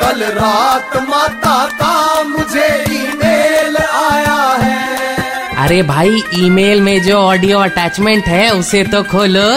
कल रात माता का मुझे ईमेल आया है। अरे भाई ईमेल में जो ऑडियो अटैचमेंट है उसे तो खोलो।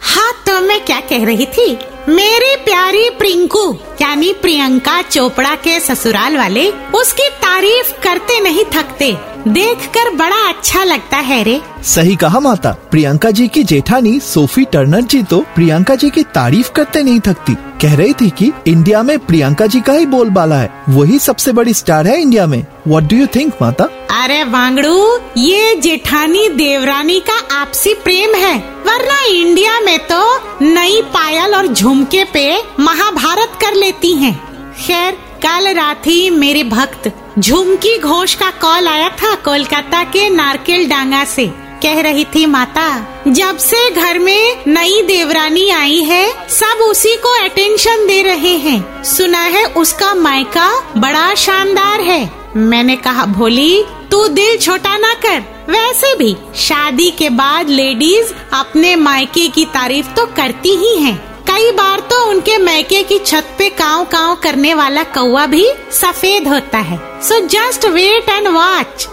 हाँ तो मैं क्या कह रही थी? मेरी प्यारी प्रिंकू यानी प्रियंका चोपड़ा के ससुराल वाले उसकी तारीफ़ करते नहीं थकते। देखकर बड़ा अच्छा लगता है रे। सही कहा माता। प्रियंका जी की जेठानी सोफी टर्नर जी तो प्रियंका जी की तारीफ़ करते नहीं थकती। कह रही थी कि इंडिया में प्रियंका जी का ही बोलबाला है। वही सबसे बड़ी स्टार है इंडिया में। व्हाट डू यू थिंक माता? अरे वांगड़ू ये जेठानी देवरानी का आपसी प्रेम है। वरना इंडिया में तो नई पायल और झुमके पे महाभारत कर लेती हैं। खैर, कल रात ही मेरे भक्त झुमकी घोष का कॉल आया था कोलकाता के नारकेल डांगा से। कह रही थी, माता, जब से घर में नई देवरानी आई है, सब उसी को अटेंशन दे रहे हैं। सुना है उसका मायका बड़ा शानदार है। मैंने कहा, भोली, तू दिल छोटा ना कर। वैसे भी शादी के बाद लेडीज़ अपने मायके की तारीफ़ तो करती ही हैं। कई बार तो उनके मैके की छत पे काव काव करने वाला कौआ भी सफ़ेद होता है। So just wait and watch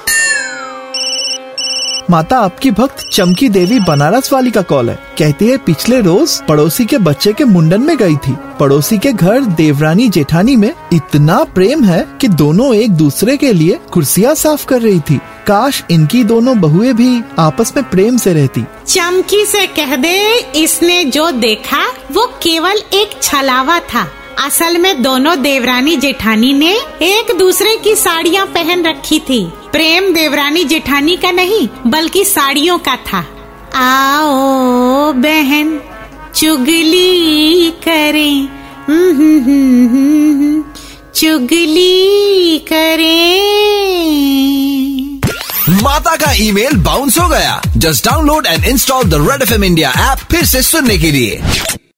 माता आपकी भक्त चमकी देवी बनारस वाली का कॉल है। कहती है, पिछले रोज पड़ोसी के बच्चे के मुंडन में गई थी। पड़ोसी के घर देवरानी जेठानी में इतना प्रेम है कि दोनों एक दूसरे के लिए कुर्सियाँ साफ़ कर रही थी। काश इनकी दोनों बहुएँ भी आपस में प्रेम से रहती। चमकी से कह दे, इसने जो देखा, वो केवल एक छलावा था। असल में दोनों देवरानी जेठानी ने एक दूसरे की साड़ियाँ पहन रखी थी। प्रेम देवरानी जेठानी का नहीं, बल्कि साड़ियों का था। आओ बहन, चुगली करें। चुगली करें। माता का ईमेल बाउंस हो गया। Just download and install the Red FM India app फिर से सुनने के लिए।